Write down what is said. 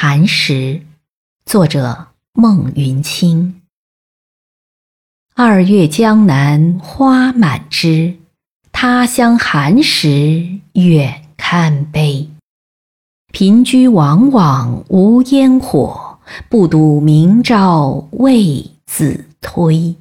寒食，作者孟云清。二月江南花满枝，他乡寒食远堪悲。贫居往往无烟火，不睹明朝为子推。